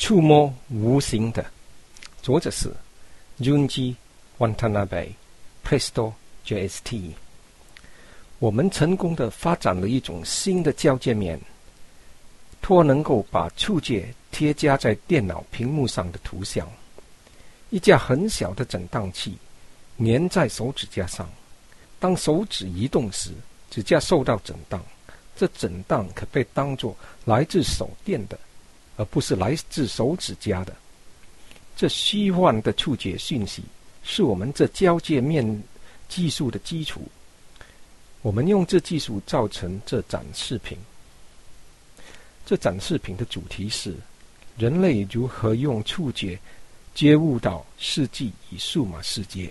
触摸无形的。作者是 Junji Wantanabe Presto JST。我们成功的发展了一种新的交界面，托能够把触觉贴加在电脑屏幕上的图像。一架很小的震荡器粘在手指甲上，当手指移动时，指甲受到震荡。这震荡可被当作来自手电的，而不是来自手指甲的。这虚幻的触觉讯息是我们这交界面技术的基础。我们用这技术造成这展示品。这展示品的主题是：人类如何用触觉接悟到世纪与数码世界。